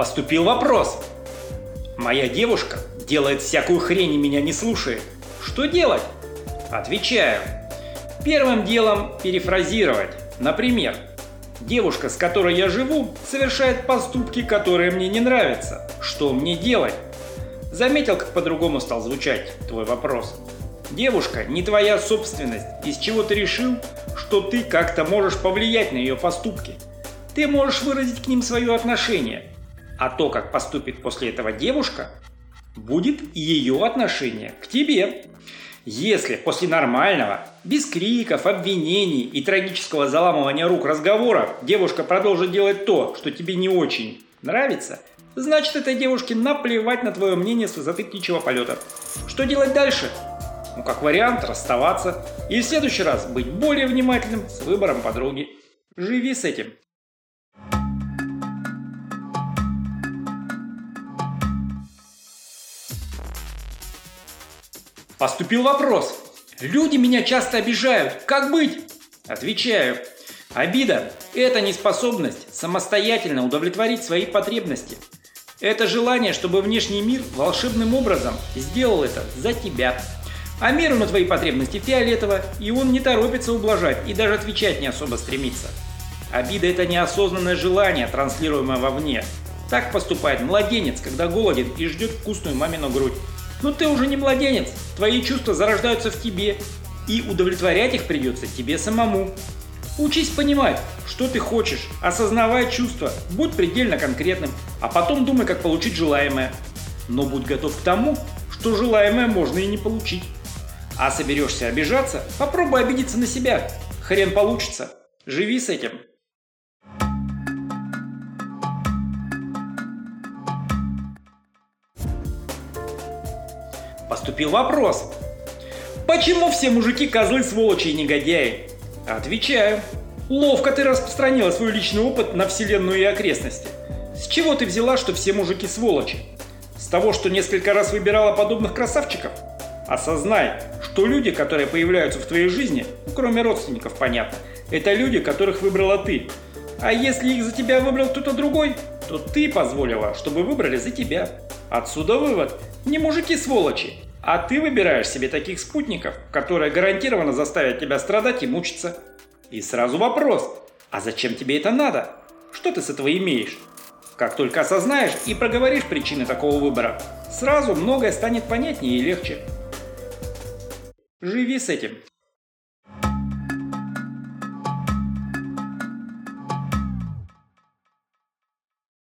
Поступил вопрос. Моя девушка делает всякую хрень и меня не слушает. Что делать? Отвечаю. Первым делом перефразировать. Например, девушка, с которой я живу, совершает поступки, которые мне не нравятся. Что мне делать? Заметил, как по-другому стал звучать твой вопрос. Девушка не твоя собственность, из чего ты решил, что ты как-то можешь повлиять на ее поступки. Ты можешь выразить к ним свое отношение, а то, как поступит после этого девушка, будет ее отношение к тебе. Если после нормального, без криков, обвинений и трагического заламывания рук разговора девушка продолжит делать то, что тебе не очень нравится, значит этой девушке наплевать на твое мнение с высоты птичьего полета. Что делать дальше? Ну, как вариант, расставаться и в следующий раз быть более внимательным с выбором подруги. Живи с этим. Поступил вопрос. Люди меня часто обижают. Как быть? Отвечаю. Обида – это неспособность самостоятельно удовлетворить свои потребности. Это желание, чтобы внешний мир волшебным образом сделал это за тебя. А миру на твои потребности фиолетово, и он не торопится ублажать и даже отвечать не особо стремится. Обида – это неосознанное желание, транслируемое вовне. Так поступает младенец, когда голоден и ждет вкусную мамину грудь. Но ты уже не младенец, твои чувства зарождаются в тебе, и удовлетворять их придется тебе самому. Учись понимать, что ты хочешь, осознавай чувства, будь предельно конкретным, а потом думай, как получить желаемое. Но будь готов к тому, что желаемое можно и не получить. А соберешься обижаться, попробуй обидеться на себя. Хрен получится. Живи с этим. Поступил вопрос. Почему все мужики козлы, сволочи и негодяи? Отвечаю. Ловко ты распространила свой личный опыт на вселенную и окрестности. С чего ты взяла, что все мужики сволочи? С того, что несколько раз выбирала подобных красавчиков? Осознай, что люди, которые появляются в твоей жизни, ну, кроме родственников, понятно, это люди, которых выбрала ты. А если их за тебя выбрал кто-то другой, то ты позволила, чтобы выбрали за тебя. Отсюда вывод. Не мужики сволочи, а ты выбираешь себе таких спутников, которые гарантированно заставят тебя страдать и мучиться. И сразу вопрос, а зачем тебе это надо? Что ты с этого имеешь? Как только осознаешь и проговоришь причины такого выбора, сразу многое станет понятнее и легче. Живи с этим.